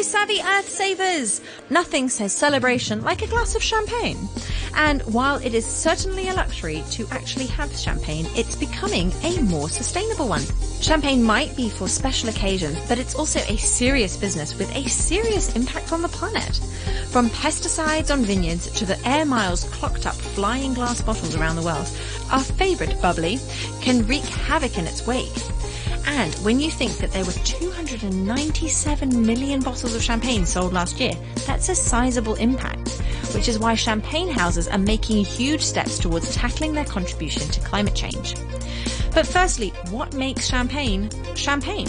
eco-savvy earth savers! Nothing says celebration like a glass of champagne. And while it is certainly a luxury to actually have champagne, it's becoming a more sustainable one. Champagne might be for special occasions, but it's also a serious business with a serious impact on the planet. From pesticides on vineyards to the air miles clocked up flying glass bottles around the world, our favourite bubbly can wreak havoc in its wake. And when you think that there were 297 million bottles of champagne sold last year, that's a sizable impact, which is why champagne houses are making huge steps towards tackling their contribution to climate change. But firstly, what makes champagne champagne?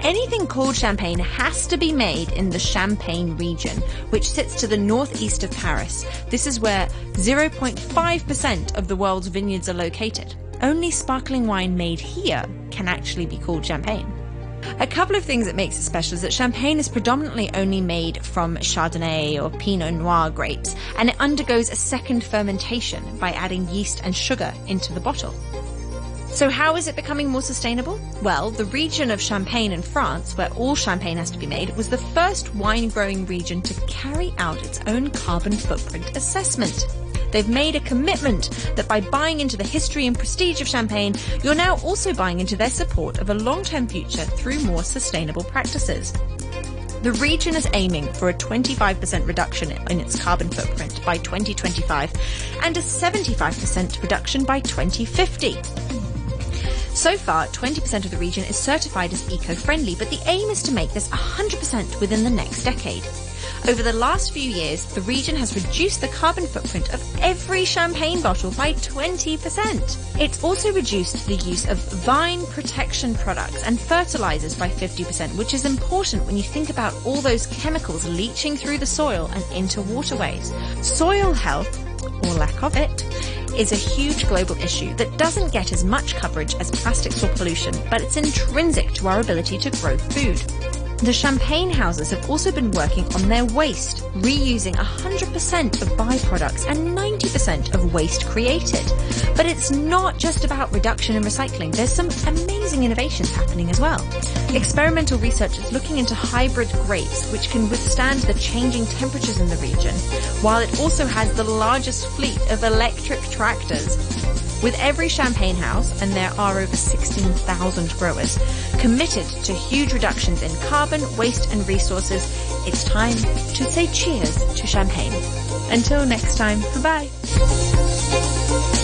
Anything called champagne has to be made in the Champagne region, which sits to the northeast of Paris. This is where 0.5% of the world's vineyards are located. Only sparkling wine made here can actually be called champagne. A couple of things that makes it special is that champagne is predominantly only made from Chardonnay or Pinot Noir grapes, and it undergoes a second fermentation by adding yeast and sugar into the bottle. So how is it becoming more sustainable? Well, the region of Champagne in France, where all champagne has to be made, was the first wine growing region to carry out its own carbon footprint assessment. They've made a commitment that by buying into the history and prestige of champagne, you're now also buying into their support of a long-term future through more sustainable practices. The region is aiming for a 25% reduction in its carbon footprint by 2025 and a 75% reduction by 2050. So far, 20% of the region is certified as eco-friendly, but the aim is to make this 100% within the next decade. Over the last few years, the region has reduced the carbon footprint of every champagne bottle by 20%. It's also reduced the use of vine protection products and fertilizers by 50%, which is important when you think about all those chemicals leaching through the soil and into waterways. Soil health, or lack of it, is a huge global issue that doesn't get as much coverage as plastics or pollution, but it's intrinsic to our ability to grow food. The champagne houses have also been working on their waste, reusing 100% of byproducts and 90% of waste created. But it's not just about reduction and recycling. There's some amazing innovations happening as well. Experimental research is looking into hybrid grapes, which can withstand the changing temperatures in the region, while it also has the largest fleet of electric tractors with every champagne house, and there are over 16,000 growers, committed to huge reductions in carbon, waste and resources, it's time to say cheers to champagne. Until next time, bye-bye.